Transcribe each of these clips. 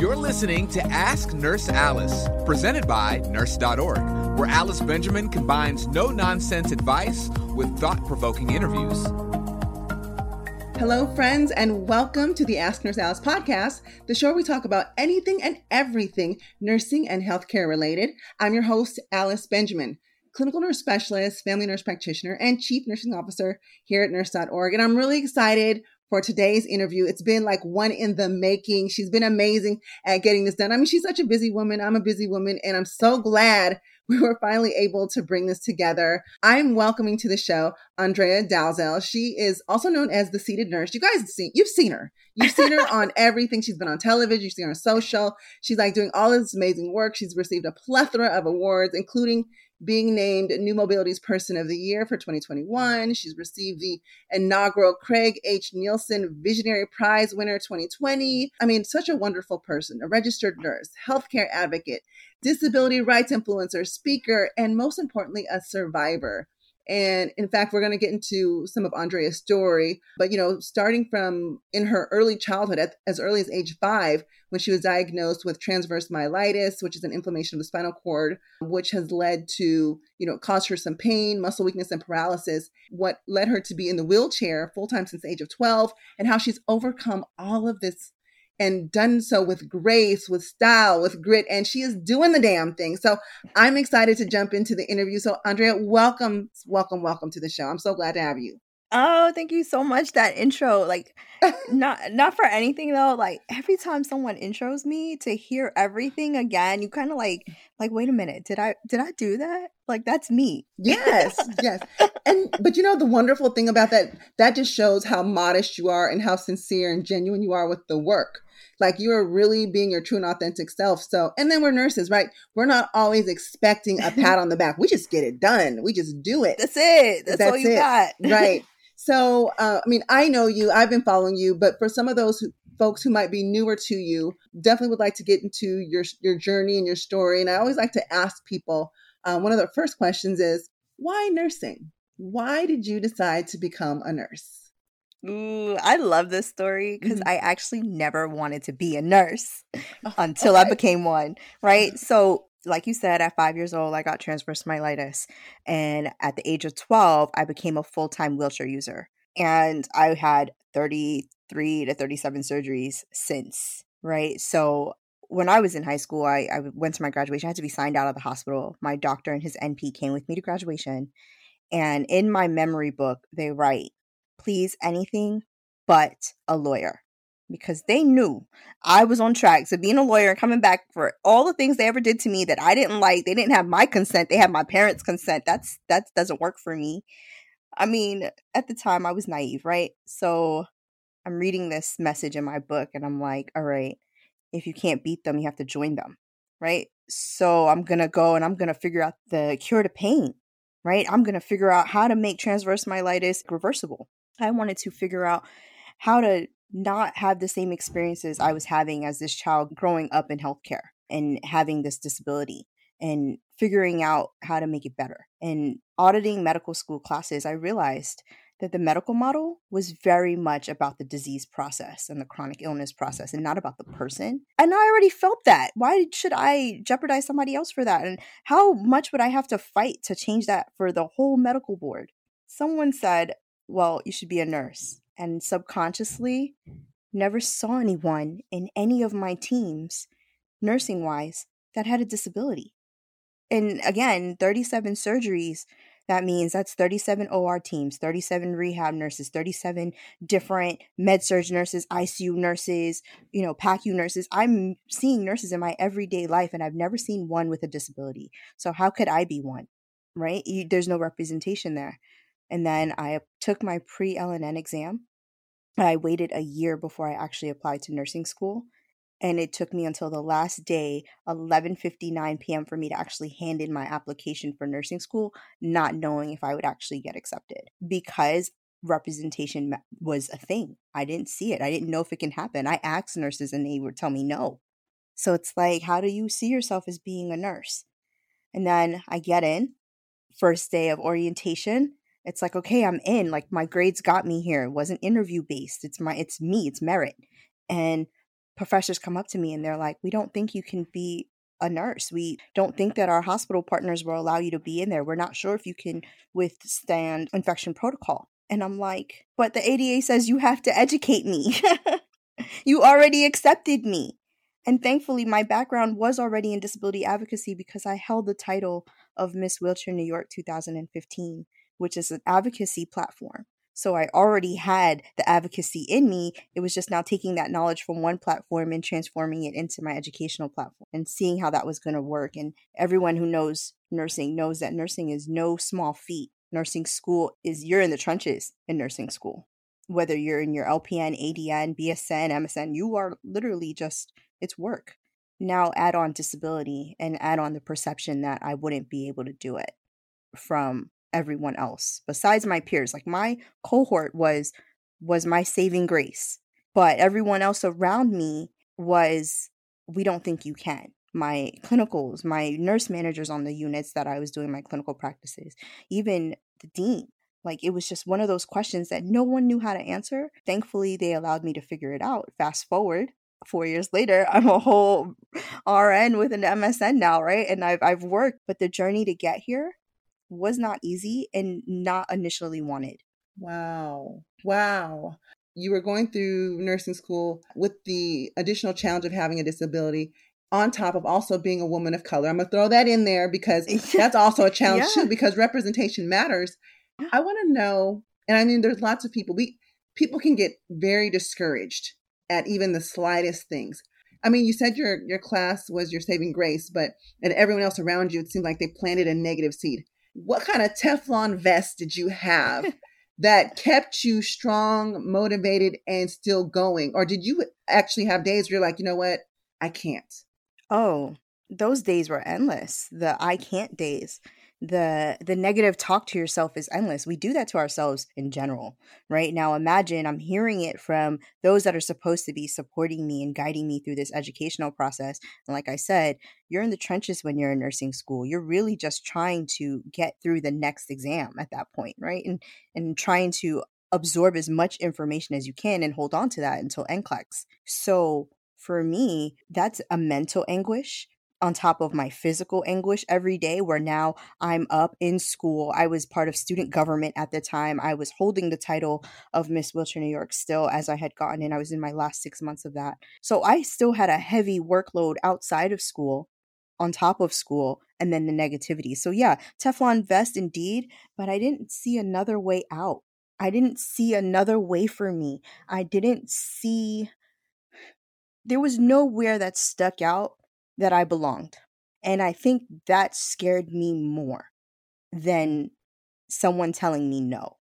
You're listening to Ask Nurse Alice, presented by Nurse.org, where Alice Benjamin combines no nonsense advice with thought provoking interviews. Hello, friends, and welcome to the Ask Nurse Alice podcast, the show where we talk about anything and everything nursing and healthcare related. I'm your host, Alice Benjamin, clinical nurse specialist, family nurse practitioner, and chief nursing officer here at nurse.org. And I'm really excited for today's interview. It's been like one in the making. She's been amazing at getting this done. I mean, she's such a busy woman. I'm a busy woman, and I'm so glad we were finally able to bring this together. I'm welcoming to the show Andrea Dalzell. She is also known as the seated nurse. You guys see, you've seen her. You've seen her on everything. She's been on television. You've seen her on social. She's like doing all this amazing work. She's received a plethora of awards, including being named New Mobility's Person of the Year for 2021. Mm. She's received the inaugural Craig H. Neilsen Visionary Prize winner 2020. I mean, such a wonderful person, a registered nurse, healthcare advocate, disability rights influencer, speaker, and most importantly, a survivor. And in fact, we're going to get into some of Andrea's story. But, you know, starting from in her early childhood, at, as early as age five, when she was diagnosed with transverse myelitis, which is an inflammation of the spinal cord, which has led to, you know, caused her some pain, muscle weakness, and paralysis. What led her to be in the wheelchair full time since the age of 12, and how she's overcome all of this and done so with grace, with style, with grit, and she is doing the damn thing. So I'm excited to jump into the interview. So Andrea, welcome, welcome, welcome to the show. I'm so glad to have you. Oh, thank you so much. That intro, like, not not for anything though. Like every time someone intros me to hear everything again, you kind of like, like, wait a minute, did I did I do that? Like that's me. Yes, yes. And but you know the wonderful thing about that, that just shows how modest you are and how sincere and genuine you are with the work. Like you are really being your true and authentic self. So, and then we're nurses, right? We're not always expecting a pat on the back. We just get it done. We just do it. That's it. That's, That's all you it. got. right. So, uh, I mean, I know you, I've been following you, but for some of those who, folks who might be newer to you, definitely would like to get into your your journey and your story. And I always like to ask people. Uh, one of the first questions is, why nursing? Why did you decide to become a nurse? Ooh, I love this story because mm-hmm. I actually never wanted to be a nurse oh, until okay. I became one. Right. So like you said, at five years old, I got transverse myelitis. And at the age of 12, I became a full time wheelchair user. And I had 33 to 37 surgeries since, right? So when I was in high school, I, I went to my graduation. I had to be signed out of the hospital. My doctor and his NP came with me to graduation. And in my memory book, they write, please anything but a lawyer because they knew I was on track to being a lawyer and coming back for all the things they ever did to me that I didn't like. They didn't have my consent. They had my parents' consent. That's that doesn't work for me. I mean, at the time I was naive, right? So I'm reading this message in my book and I'm like, all right, if you can't beat them, you have to join them, right? So I'm going to go and I'm going to figure out the cure to pain, right? I'm going to figure out how to make transverse myelitis reversible. I wanted to figure out how to not have the same experiences I was having as this child growing up in healthcare and having this disability and figuring out how to make it better. And auditing medical school classes, I realized that the medical model was very much about the disease process and the chronic illness process and not about the person. And I already felt that. Why should I jeopardize somebody else for that? And how much would I have to fight to change that for the whole medical board? Someone said, well, you should be a nurse and subconsciously never saw anyone in any of my teams, nursing wise, that had a disability. And again, 37 surgeries, that means that's 37 OR teams, 37 rehab nurses, 37 different med surge nurses, ICU nurses, you know, PACU nurses. I'm seeing nurses in my everyday life and I've never seen one with a disability. So how could I be one? Right? You, there's no representation there. And then I took my pre LNN exam I waited a year before I actually applied to nursing school. And it took me until the last day, 11:59 p.m. for me to actually hand in my application for nursing school, not knowing if I would actually get accepted because representation was a thing. I didn't see it. I didn't know if it can happen. I asked nurses and they would tell me no. So it's like, how do you see yourself as being a nurse? And then I get in, first day of orientation, it's like okay i'm in like my grades got me here it wasn't interview based it's my it's me it's merit and professors come up to me and they're like, We don't think you can be a nurse. We don't think that our hospital partners will allow you to be in there. We're not sure if you can withstand infection protocol. And I'm like, But the ADA says you have to educate me. you already accepted me. And thankfully, my background was already in disability advocacy because I held the title of Miss Wheelchair New York 2015, which is an advocacy platform. So I already had the advocacy in me. It was just now taking that knowledge from one platform and transforming it into my educational platform and seeing how that was going to work. And everyone who knows nursing knows that nursing is no small feat. Nursing school is you're in the trenches in nursing school. Whether you're in your LPN, ADN, BSN, MSN, you are literally just, it's work. Now add on disability and add on the perception that I wouldn't be able to do it from everyone else besides my peers like my cohort was was my saving grace but everyone else around me was we don't think you can. My clinicals my nurse managers on the units that i was doing my clinical practices even the dean like it was just one of those questions that no one knew how to answer. Thankfully they allowed me to figure it out. Fast forward four years later i'm a whole rn with an msn now right? And i've, I've worked but the journey to get here was not easy and not initially wanted. Wow. Wow. You were going through nursing school with the additional challenge of having a disability on top of also being a woman of color. I'm going to throw that in there because that's also a challenge yeah. too because representation matters. I want to know and I mean there's lots of people we people can get very discouraged at even the slightest things. I mean, you said your your class was your saving grace, but and everyone else around you, it seemed like they planted a negative seed what kind of Teflon vest did you have that kept you strong, motivated, and still going? Or did you actually have days where you're like, you know what, I can't? Oh, those days were endless. The I can't days the the negative talk to yourself is endless. We do that to ourselves in general right? Now imagine i'm hearing it from those that are supposed to be supporting me and guiding me through this educational process. And like i said you're in the trenches when you're in nursing school. You're really just trying to get through the next exam at that point right? And and trying to absorb as much information as you can and hold on to that until NCLEX. So for me, that's a mental anguish on top of my physical anguish every day where now I'm up in school. I was part of student government at the time. I was holding the title of Miss Wheelchair New York still as I had gotten in. I was in my last 6 months of that. So I still had a heavy workload outside of school on top of school and then the negativity. So yeah, Teflon vest indeed, but I didn't see another way out. I didn't see another way for me. I didn't see there was nowhere that stuck out that I belonged. And I think that scared me more than someone telling me no.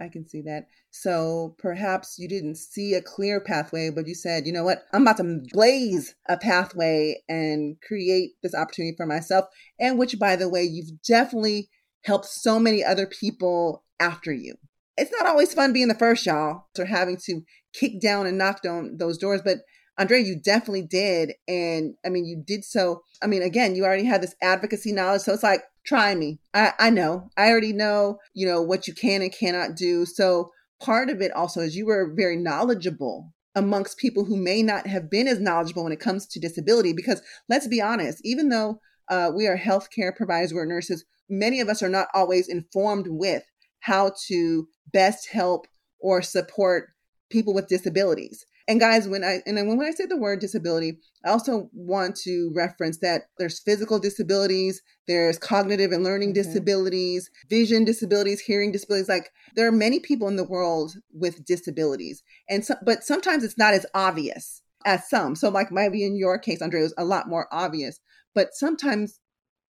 I can see that. So perhaps you didn't see a clear pathway, but you said, you know what? I'm about to blaze a pathway and create this opportunity for myself. And which, by the way, you've definitely helped so many other people after you. It's not always fun being the first, y'all, or having to kick down and knock down those doors, but Andrea, you definitely did. And I mean, you did so. I mean, again, you already had this advocacy knowledge. So it's like, try me. I, I know. I already know, you know, what you can and cannot do. So part of it also is you were very knowledgeable amongst people who may not have been as knowledgeable when it comes to disability. Because let's be honest, even though uh, we are healthcare providers, we're nurses, many of us are not always informed with how to best help or support people with disabilities. And guys, when I and when I say the word disability, I also want to reference that there's physical disabilities, there's cognitive and learning mm-hmm. disabilities, vision disabilities, hearing disabilities. Like there are many people in the world with disabilities, and so, but sometimes it's not as obvious as some. So, like maybe in your case, Andrea, it was a lot more obvious. But sometimes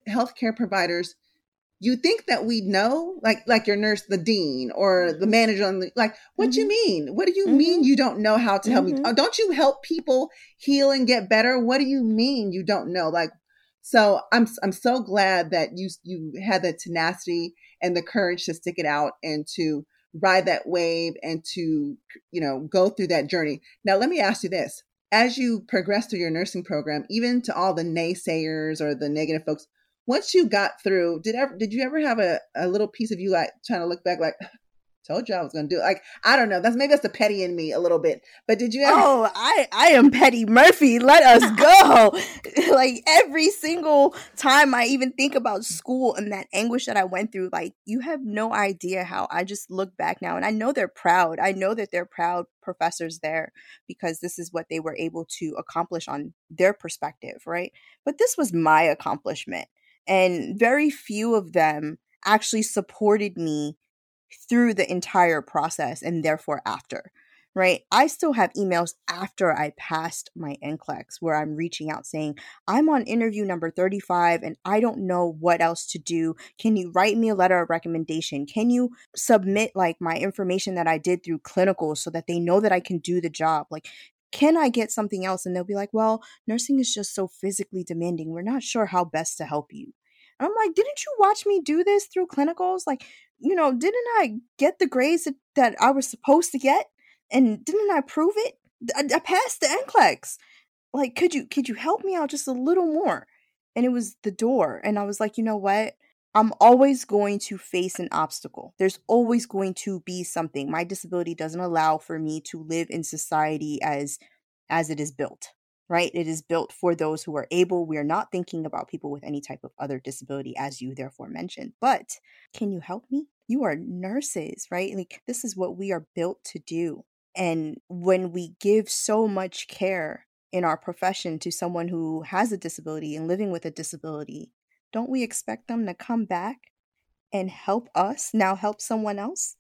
healthcare providers you think that we know like like your nurse the dean or the mm-hmm. manager on the like what mm-hmm. you mean what do you mm-hmm. mean you don't know how to help mm-hmm. me don't you help people heal and get better what do you mean you don't know like so i'm i'm so glad that you you had the tenacity and the courage to stick it out and to ride that wave and to you know go through that journey now let me ask you this as you progress through your nursing program even to all the naysayers or the negative folks once you got through, did ever did you ever have a, a little piece of you like trying to look back like told you I was gonna do it. Like I don't know. That's maybe that's the petty in me a little bit. But did you ever? Oh, I I am Petty Murphy. Let us go. like every single time I even think about school and that anguish that I went through, like you have no idea how I just look back now and I know they're proud. I know that they're proud professors there because this is what they were able to accomplish on their perspective, right? But this was my accomplishment. And very few of them actually supported me through the entire process and therefore after right? I still have emails after I passed my NCLEX where I'm reaching out saying, I'm on interview number 35 and I don't know what else to do. Can you write me a letter of recommendation? Can you submit like my information that I did through clinical so that they know that I can do the job? Like, can I get something else? And they'll be like, well, nursing is just so physically demanding. We're not sure how best to help you. I'm like, didn't you watch me do this through clinicals? Like, you know, didn't I get the grades that, that I was supposed to get? And didn't I prove it? I, I passed the NCLEX. Like, could you could you help me out just a little more? And it was the door. And I was like, you know what? I'm always going to face an obstacle. There's always going to be something. My disability doesn't allow for me to live in society as as it is built right? It is built for those who are able. We are not thinking about people with any type of other disability, as you therefore mentioned. But can you help me? You are nurses, right? Like, this is what we are built to do. And when we give so much care in our profession to someone who has a disability and living with a disability, don't we expect them to come back and help us now help someone else?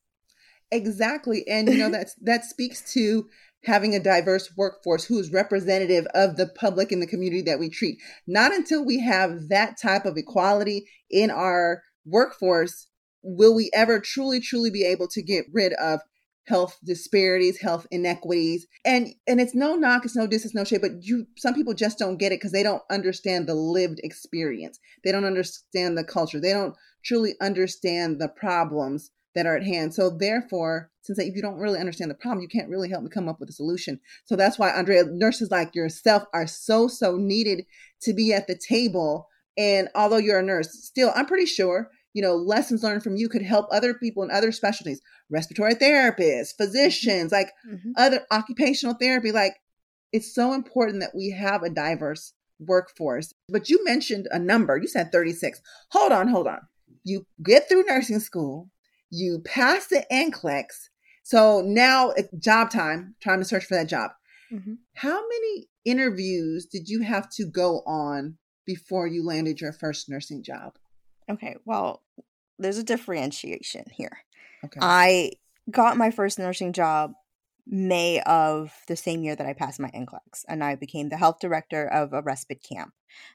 Exactly. And you know that that speaks to having a diverse workforce who is representative of the public and the community that we treat. Not until we have that type of equality in our workforce will we ever truly, truly be able to get rid of health disparities, health inequities. And and it's no knock, it's no distance, no shade, but you some people just don't get it because they don't understand the lived experience. They don't understand the culture. They don't truly understand the problems that are at hand. So therefore, since if you don't really understand the problem, you can't really help me come up with a solution. So that's why Andrea, nurses like yourself are so so needed to be at the table. And although you're a nurse, still, I'm pretty sure you know lessons learned from you could help other people in other specialties, respiratory therapists, physicians, like mm-hmm. other occupational therapy. Like it's so important that we have a diverse workforce. But you mentioned a number. You said 36. Hold on, hold on. You get through nursing school you pass the NCLEX. So now it's job time, trying to search for that job. Mm-hmm. How many interviews did you have to go on before you landed your first nursing job? Okay, well, there's a differentiation here. Okay. I got my first nursing job May of the same year that I passed my NCLEX, and I became the health director of a respite camp.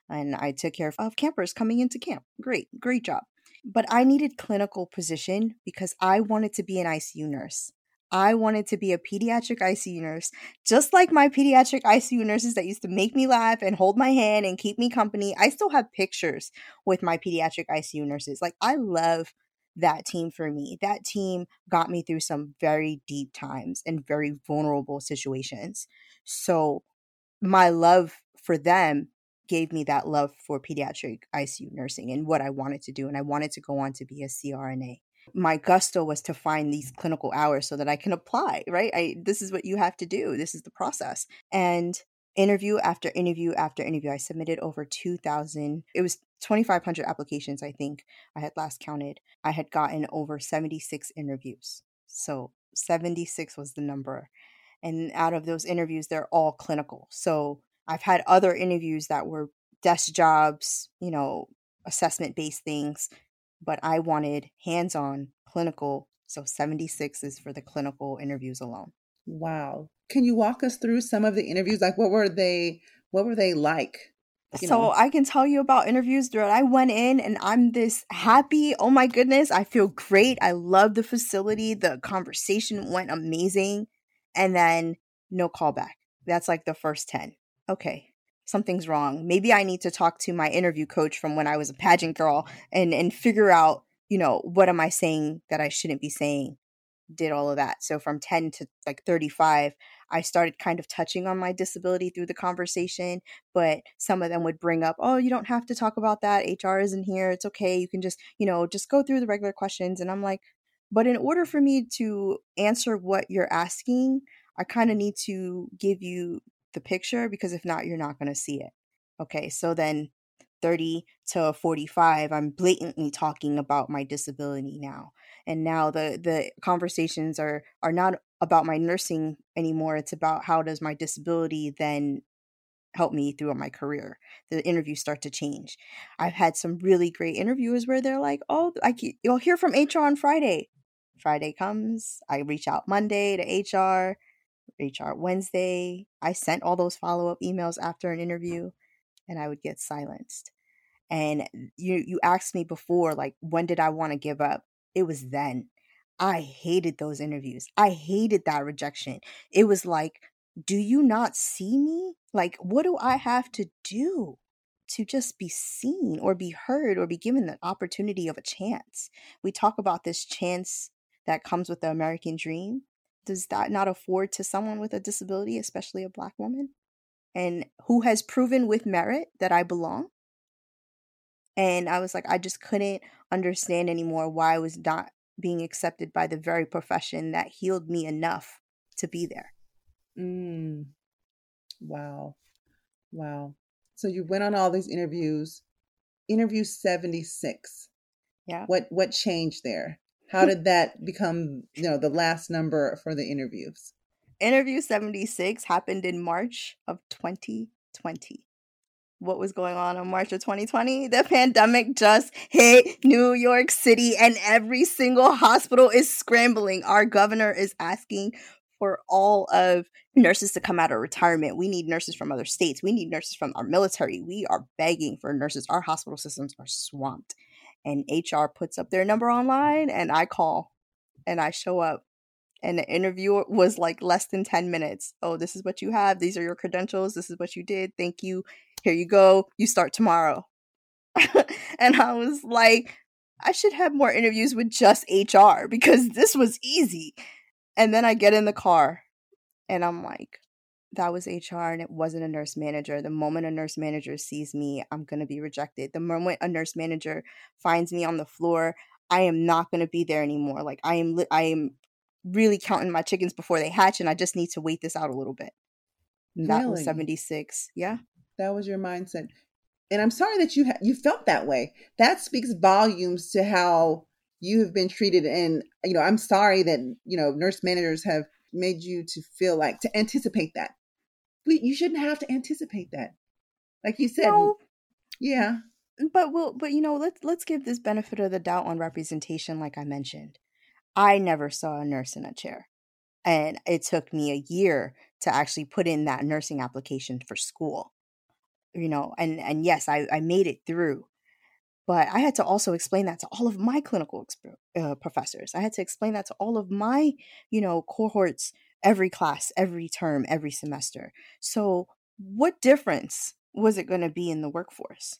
And I took care of campers coming into camp. Great, great job. But I needed clinical position because I wanted to be an ICU nurse. I wanted to be a pediatric ICU nurse, just like my pediatric ICU nurses that used to make me laugh and hold my hand and keep me company. I still have pictures with my pediatric ICU nurses. Like, I love that team for me. That team got me through some very deep times and very vulnerable situations. So, my love for them gave me that love for pediatric ICU nursing and what I wanted to do. And I wanted to go on to be a CRNA. My gusto was to find these clinical hours so that I can apply, right? I this is what you have to do. This is the process. And interview after interview after interview, I submitted over 2000. It was 2500 applications, I think I had last counted. I had gotten over 76 interviews. So 76 was the number. And out of those interviews, they're all clinical. So I've had other interviews that were desk jobs, you know, assessment based things, but I wanted hands on clinical. So 76 is for the clinical interviews alone. Wow. Can you walk us through some of the interviews? Like what were they what were they like? You so know? I can tell you about interviews that I went in and I'm this happy. Oh my goodness, I feel great. I love the facility. The conversation went amazing. And then no callback. That's like the first 10 okay, something's wrong. Maybe I need to talk to my interview coach from when I was a pageant girl and and figure out, you know, what am I saying that I shouldn't be saying? Did all of that. So from 10 to like 35, I started kind of touching on my disability through the conversation, but some of them would bring up, "Oh, you don't have to talk about that. HR isn't here. It's okay. You can just, you know, just go through the regular questions." And I'm like, But in order for me to answer what you're asking, I kind of need to give you the picture because if not, you're not going to see it. Okay, so then 30 to 45 i'm blatantly talking about my disability now. And now the the conversations are are not about my nursing anymore it's about how does my disability then help me throughout my career. The interviews start to change. I've had some really great interviewers where they're like oh i you'll hear from hr on friday. Friday comes i reach out monday to hr hr wednesday i sent all those follow-up emails after an interview and i would get silenced. And you you asked me before like when did i want to give up? It was then. I hated those interviews. I hated that rejection. It was like do you not see me? Like what do i have to do to just be seen or be heard or be given the opportunity of a chance? We talk about this chance that comes with the american dream does that not afford to someone with a disability especially a black woman and who has proven with merit that i belong and I was like, I just couldn't understand anymore why I was not being accepted by the very profession that healed me enough to be there. Mm. Wow. Wow. So you went on all these interviews. Interview 76. Yeah. What what changed there? How did that become, you know, the last number for the interviews? Interview 76 happened in March of 2020 what was going on in March of 2020. The pandemic just hit New York City and every single hospital is scrambling. Our governor is asking for all of nurses to come out of retirement. We need nurses from other states. We need nurses from our military. We are begging for nurses. Our hospital systems are swamped. And HR puts up their number online and I call and I show up and the interview was like less than 10 minutes. Oh, this is what you have. These are your credentials. This is what you did. Thank you here you go, you start tomorrow. and I was like, I should have more interviews with just HR because this was easy. And then I get in the car and I'm like, that was HR and it wasn't a nurse manager. The moment a nurse manager sees me, I'm going to be rejected. The moment a nurse manager finds me on the floor, I am not going to be there anymore. Like I am I am really counting my chickens before they hatch and I just need to wait this out a little bit. Really? That was 76. Yeah. That was your mindset. And I'm sorry that you ha- you felt that way. That speaks volumes to how you have been treated and you know, I'm sorry that, you know, nurse managers have made you to feel like to anticipate that. We, you shouldn't have to anticipate that. Like you said. No, yeah. But we'll but you know, let's let's give this benefit of the doubt on representation like I mentioned. I never saw a nurse in a chair. And it took me a year to actually put in that nursing application for school you know and and yes i i made it through but i had to also explain that to all of my clinical uh, professors i had to explain that to all of my you know cohorts every class every term every semester. So what difference was it going to be in the workforce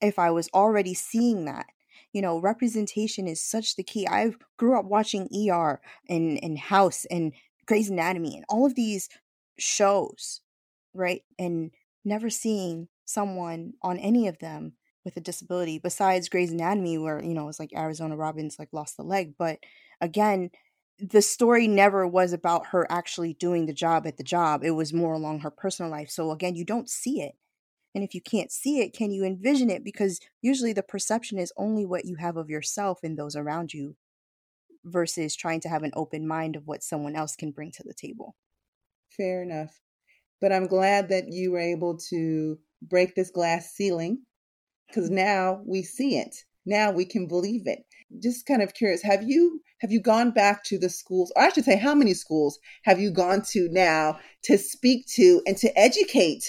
if i was already seeing that? You know representation is such the key. I grew up watching er and and house and grey's anatomy and all of these shows right? And never seeing someone on any of them with a disability besides Grey's Anatomy where you know it's like Arizona Robbins like lost the leg. But again the story never was about her actually doing the job at the job it was more along her personal life so again you don't see it and if you can't see it can you envision it because usually the perception is only what you have of yourself and those around you versus trying to have an open mind of what someone else can bring to the table fair enough but I'm glad that you were able to break this glass ceiling because now we see it. Now we can believe it. Just kind of curious, have you have you gone back to the schools, or I should say, how many schools have you gone to now to speak to and to educate?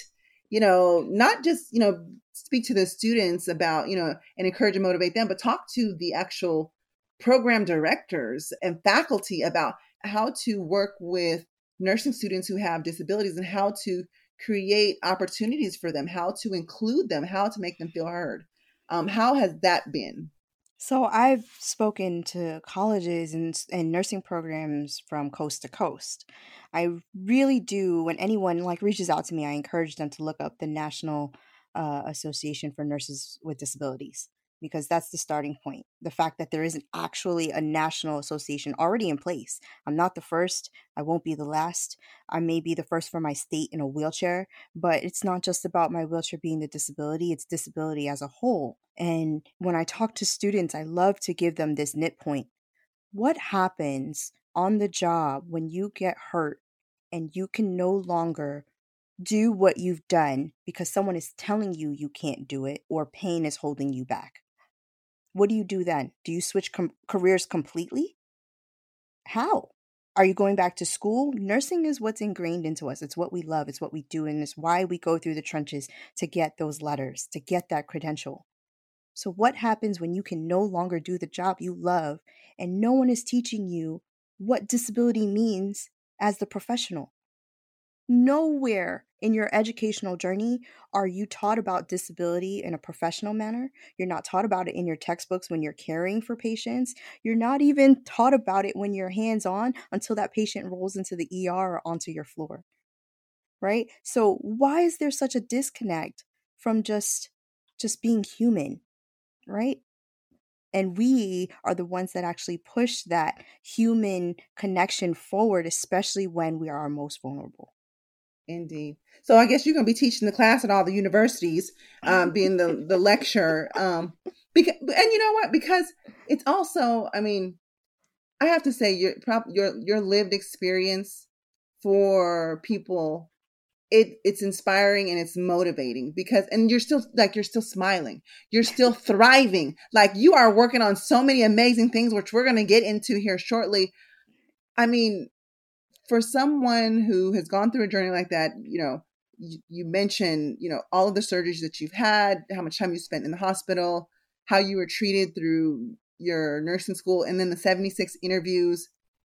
You know, not just you know speak to the students about you know and encourage and motivate them, but talk to the actual program directors and faculty about how to work with nursing students who have disabilities and how to create opportunities for them, how to include them, how to make them feel heard. Um, how has that been? So I've spoken to colleges and, and nursing programs from coast to coast. I really do. When anyone like reaches out to me, I encourage them to look up the National uh, Association for Nurses with Disabilities. Because that's the starting point. The fact that there isn't actually a national association already in place. I'm not the first. I won't be the last. I may be the first for my state in a wheelchair, but it's not just about my wheelchair being the disability, it's disability as a whole. And when I talk to students, I love to give them this nit point. What happens on the job when you get hurt and you can no longer do what you've done because someone is telling you you can't do it or pain is holding you back? What do you do then? Do you switch com- careers completely? How? Are you going back to school? Nursing is what's ingrained into us. It's what we love. It's what we do. And it's why we go through the trenches to get those letters, to get that credential. So, what happens when you can no longer do the job you love and no one is teaching you what disability means as the professional? Nowhere in your educational journey are you taught about disability in a professional manner. You're not taught about it in your textbooks when you're caring for patients. You're not even taught about it when you're hands on until that patient rolls into the ER or onto your floor. Right? So why is there such a disconnect from just just being human? Right? And we are the ones that actually push that human connection forward, especially when we are most vulnerable. Indeed. So I guess you're going to be teaching the class at all the universities, um, being the the lecturer. Um, because and you know what? Because it's also, I mean, I have to say your your your lived experience for people it it's inspiring and it's motivating because and you're still like you're still smiling you're still thriving like you are working on so many amazing things which we're going to get into here shortly i mean for someone who has gone through a journey like that, you know, you, you mentioned, you know, all of the surgeries that you've had, how much time you spent in the hospital, how you were treated through your nursing school, and then the 76 interviews,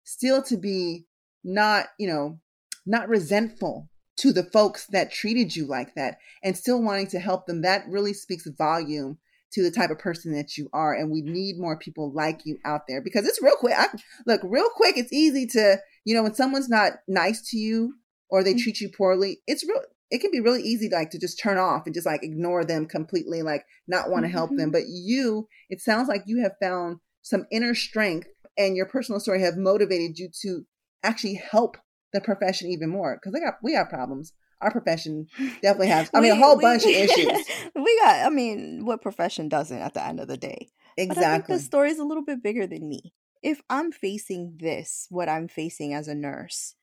still to be not, you know, not resentful to the folks that treated you like that and still wanting to help them. That really speaks volume to the type of person that you are. And we need more people like you out there because it's real quick. I, look, real quick, it's easy to, you know, when someone's not nice to you or they mm-hmm. treat you poorly, it's real. It can be really easy, like to just turn off and just like ignore them completely, like not want to help them. Mm-hmm. But you, it sounds like you have found some inner strength and your personal story have motivated you to actually help the profession even more because they got we have problems our profession definitely has. I mean, a whole we, bunch of issues. We got. I mean, what profession doesn't at the end of the day? Exactly. But I think the story is a little bit bigger than me. If I'm facing this, what I'm facing as a nurse,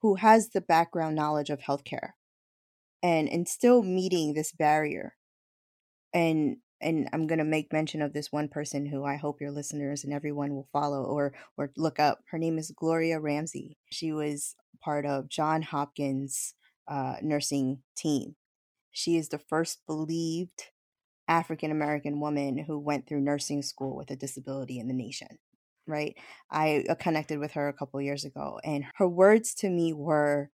who has the background knowledge of healthcare, and and still meeting this barrier, and and I'm gonna make mention of this one person who I hope your listeners and everyone will follow or or look up. Her name is Gloria Ramsey. She was part of John Hopkins uh, nursing team. She is the first believed African American woman who went through nursing school with a disability in the nation. Right. I uh, connected with her a couple years ago, and her words to me were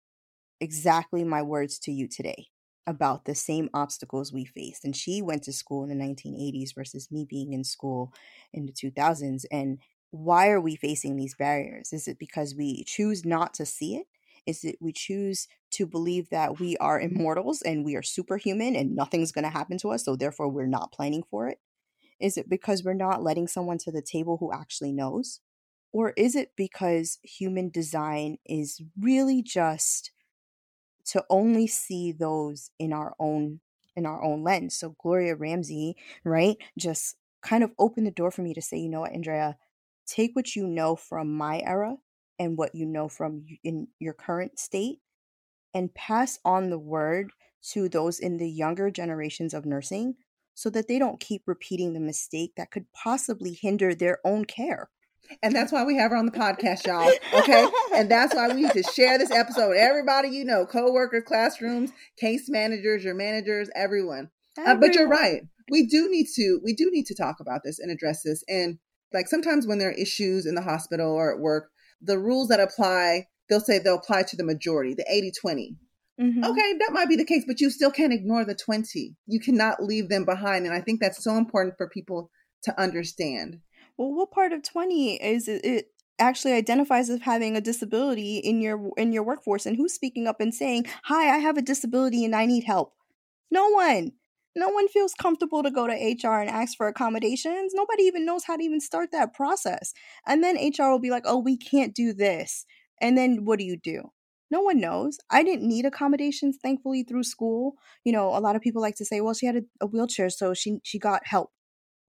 exactly my words to you today about the same obstacles we faced. And she went to school in the 1980s versus me being in school in the 2000s. And why are we facing these barriers? Is it because we choose not to see it? is it we choose to believe that we are immortals and we are superhuman and nothing's going to happen to us, so therefore we're not planning for it? Is it because we're not letting someone to the table who actually knows? Or is it because human design is really just to only see those in our own in our own lens? So Gloria Ramsey, right, just kind of opened the door for me to say, you know what, Andrea, take what you know from my era and what you know from in your current state and pass on the word to those in the younger generations of nursing so that they don't keep repeating the mistake that could possibly hinder their own care. And that's why we have her on the podcast, y'all. Okay. and that's why we need to share this episode everybody you know, co-workers, classrooms, case managers, your managers, everyone. everyone. Uh, but you're right. We do need to we do need to talk about this and address this. And like sometimes when there are issues in the hospital or at work, the rules that apply, they'll say they'll apply to the majority, the 80 20. Mm-hmm. Okay, that might be the case, but you still can't ignore the 20. You cannot leave them behind. And I think that's so important for people to understand. Well, what part of 20 is it, it actually identifies as having a disability in your in your workforce and who's speaking up and saying, "Hi, I have a disability and I need help." No one. no one feels comfortable to go to HR and ask for accommodations. Nobody even knows how to even start that process. And then HR will be like, oh, we can't do this. And then what do you do? No one knows. I didn't need accommodations, thankfully, through school. You know, a lot of people like to say, well, she had a, a wheelchair, so she she got help.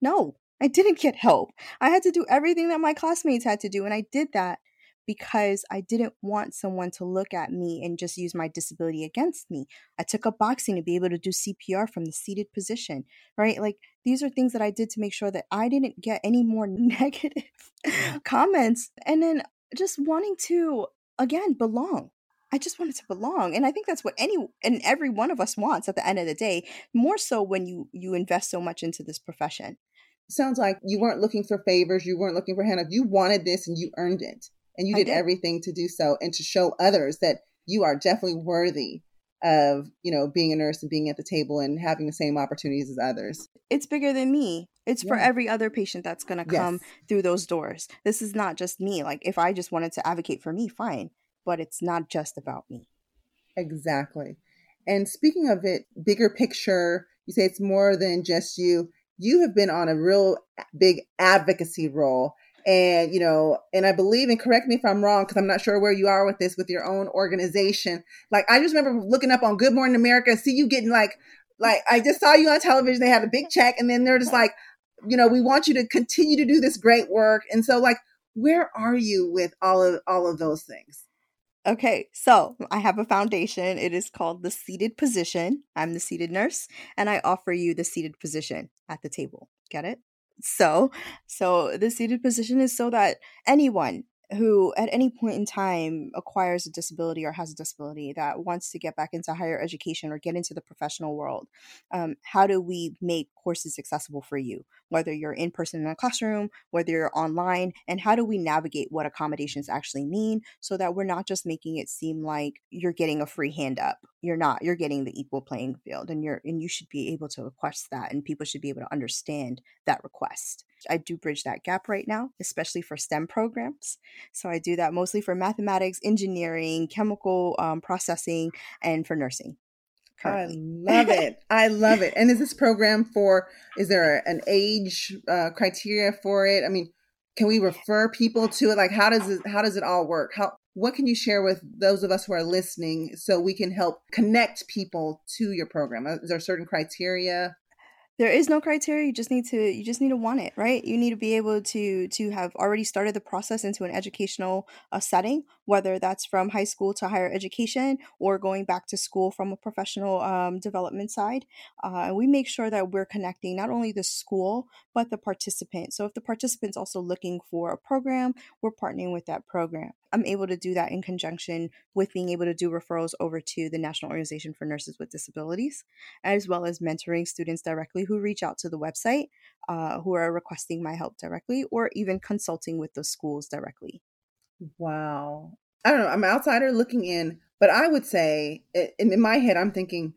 No, I didn't get help. I had to do everything that my classmates had to do, and I did that because I didn't want someone to look at me and just use my disability against me. I took up boxing to be able to do CPR from the seated position, right? Like these are things that I did to make sure that I didn't get any more negative comments. And then just wanting to, again, belong. I just wanted to belong. And I think that's what any and every one of us wants at the end of the day, more so when you you invest so much into this profession. Sounds like you weren't looking for favors, you weren't looking for handouts. You wanted this and you earned it and you did, did, everything to do so and to show others that you are definitely worthy of you know being a nurse and being at the table and having the same opportunities as others it's bigger than me it's yeah. for every other patient that's going to come yes. through those doors this is not just me like if i just wanted to advocate for me fine but it's not just about me. Exactly. And speaking of it bigger picture you say it's more than just you. You have been on a real big advocacy role. And you know and i believe and correct me if i'm wrong because i'm not sure where you are with this with your own organization. Like i just remember looking up on good morning america see you getting like like i just saw you on television they had a big check and then they're just like you know we want you to continue to do this great work. And so like where are you with all of all of those things Okay, so I have a foundation. It is called the seated position. I'm the seated nurse, and I offer you the seated position at the table. Get it? So, so the seated position is so that anyone who at any point in time acquires a disability or has a disability that wants to get back into higher education or get into the professional world um, how do we make courses accessible for you? Whether you're in person in a classroom whether you're online and how do we navigate what accommodations actually mean so that we're not just making it seem like you're getting a free hand up? You're not you're getting the equal playing field and you're and you should be able to request that and people should be able to understand that request I do bridge that gap right now, especially for STEM programs. So I do that mostly for mathematics, engineering, chemical um, processing, and for nursing. Currently. I love it. I love it. And is this program for, is there an age uh, criteria for it? I mean, can we refer people to it? Like, how does it, how does it all work? How, what can you share with those of us who are listening so we can help connect people to your program? Is there certain criteria? There is no criteria you just need to you just need to want it right? You need to be able to to have already started the process into an educational uh, setting whether that's from high school to higher education or going back to school from a professional um, development side uh, and we make sure that we're connecting not only the school but the participant so if the participant's also looking for a program we're partnering with that program I'm able to do that in conjunction with being able to do referrals over to the National Organization for Nurses with Disabilities, as well as mentoring students directly who reach out to the website, uh, who are requesting my help directly, or even consulting with the schools directly. Wow. I don't know. I'm an outsider looking in, but I would say, eh, in my head, I'm thinking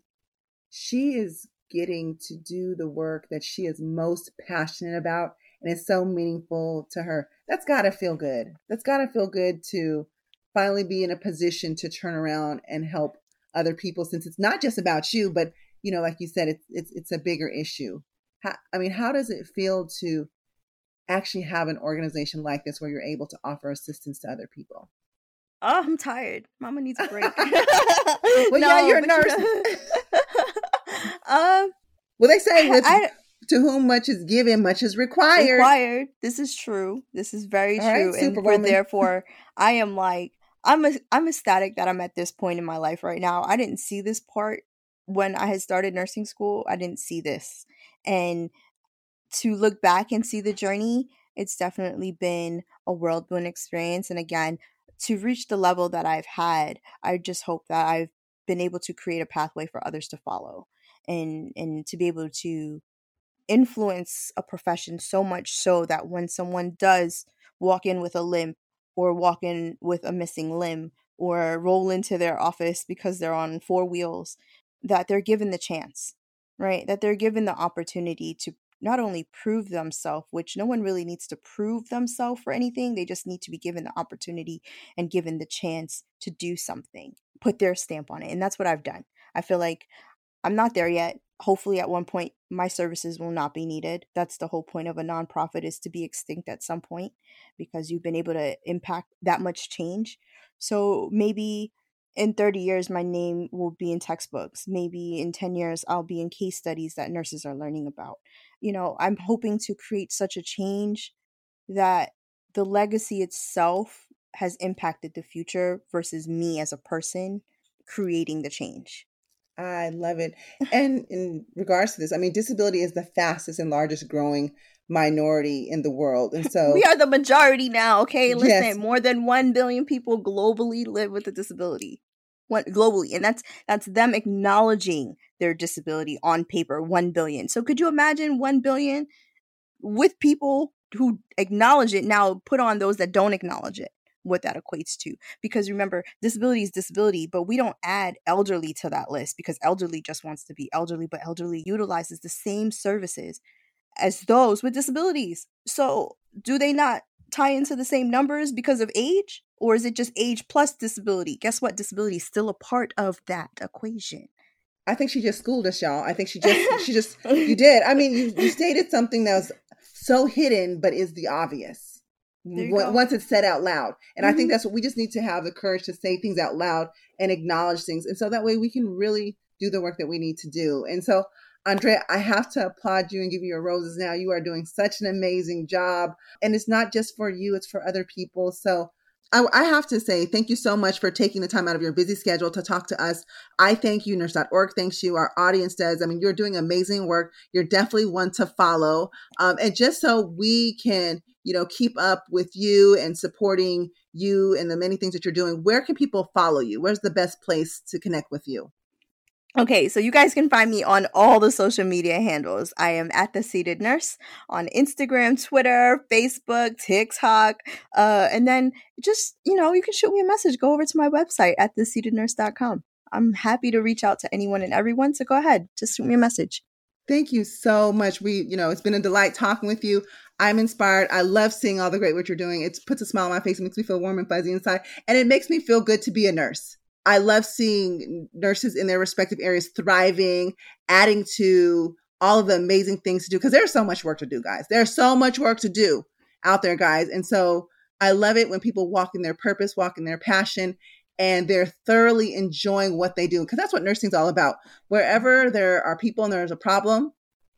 she is getting to do the work that she is most passionate about and it's so meaningful to her. That's got to feel good. That's got to feel good to finally be in a position to turn around and help other people since it's not just about you, but you know, like you said, it's it's it's a bigger issue. How, I mean, how does it feel to actually have an organization like this where you're able to offer assistance to other people? Oh, I'm tired. Mama needs a break. well, no, yeah, you're a nurse. um, well, they say with I, to whom much is given, much is required. Required. This is true. This is very All true. Right, and for therefore, I am like, I'm a, I'm ecstatic that I'm at this point in my life right now. I didn't see this part when I had started nursing school. I didn't see this, and to look back and see the journey, it's definitely been a whirlwind experience. And again, to reach the level that I've had, I just hope that I've been able to create a pathway for others to follow and and to be able to influence a profession so much so that when someone does walk in with a limp or walk in with a missing limb or roll into their office because they're on four wheels that they're given the chance right that they're given the opportunity to not only prove themselves which no one really needs to prove themselves for anything they just need to be given the opportunity and given the chance to do something put their stamp on it and that's what i've done. I feel like i'm not there yet. Hopefully at one point my services will not be needed. That's the whole point of a nonprofit is to be extinct at some point because you've been able to impact that much change. So maybe in 30 years my name will be in textbooks maybe in 10 years i'll be in case studies that nurses are learning about you know i'm hoping to create such a change that the legacy itself has impacted the future versus me as a person creating the change I love it. And in regards to this, I mean, disability is the fastest and largest growing minority in the world. And so we are the majority now, okay? Listen, yes. more than 1 billion people globally live with a disability. What globally, and that's that's them acknowledging their disability on paper, 1 billion. So could you imagine 1 billion with people who acknowledge it now put on those that don't acknowledge it? what that equates to. Because remember, disability is disability, but we don't add elderly to that list because elderly just wants to be elderly, but elderly utilizes the same services as those with disabilities. So, do they not tie into the same numbers because of age? Or is it just age plus disability? Guess what? Disability is still a part of that equation. I think she just schooled us, y'all. I think she just, she just, you did. I mean, you, you stated something that was so hidden, but is the obvious once it's said out loud. And mm-hmm. I think mm-hmm. that's what we just need to have the courage to say things out loud and acknowledge things. And so that way we can really do the work that we need to do. And so, Andrea, I have to applaud you and give you your roses now. You are doing such an amazing job. And it's not just for you, it's for other people. So I, have to say thank you so much for taking the time out of your busy schedule to talk to us. I thank you. Nurse.org thanks you. Our audience does. I mean, you're doing amazing work. You're definitely one to follow. Um, and just so we can you know, keep up with you and supporting you and the many things that you're doing, where can people follow you? Where's the best place to connect with you? Okay, so you guys can find me on all the social media handles. I am at the seated nurse on Instagram, Twitter, Facebook, TikTok, uh, and then just you know you can shoot me a message. Go over to my website at theseatednurse.com. I'm happy to reach out to anyone and everyone. So go ahead, just shoot me a message. Thank you so much. We, you know, it's been a delight talking with you. I'm inspired. I love seeing all the great work you're doing. It puts a smile on my face. It makes me feel warm and fuzzy inside. And it makes me feel good to be a nurse. I love seeing nurses in their respective areas thriving, adding to all of the amazing things to do because there's so much work to do, guys. There's so much work to do out there, guys. And so I love it when people walk in their purpose, walk in their passion, and they're thoroughly enjoying what they do because that's what nursing's all about. Wherever there are people and there's a problem,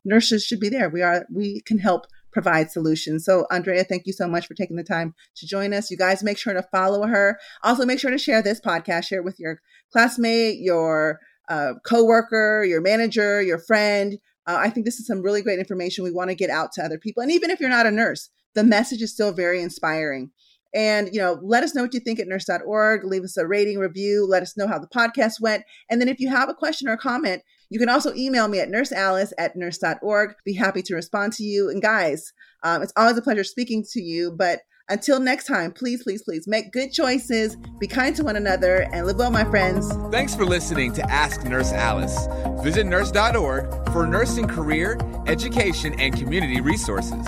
nurses should be there. We are we can help provide solutions. So Andrea, thank you so much for taking the time to join us. You guys make sure to follow her. Also make sure to share this podcast, share it with your classmate, your uh, coworker, your manager, your friend. Uh, I think this is some really great information we want to get out to other people. And even if you're not a nurse, the message is still very inspiring. And, you know, let us know what you think at nurse.org. Leave us a rating, review. Let us know how the podcast went. And then if you have a question or comment, you can also email me at nursealice at nurse.org. Be happy to respond to you. And guys, um, it's always a pleasure speaking to you. But until next time, please, please, please make good choices, be kind to one another, and live well, my friends. Thanks for listening to Ask Nurse Alice. Visit nurse.org for nursing career, education, and community resources.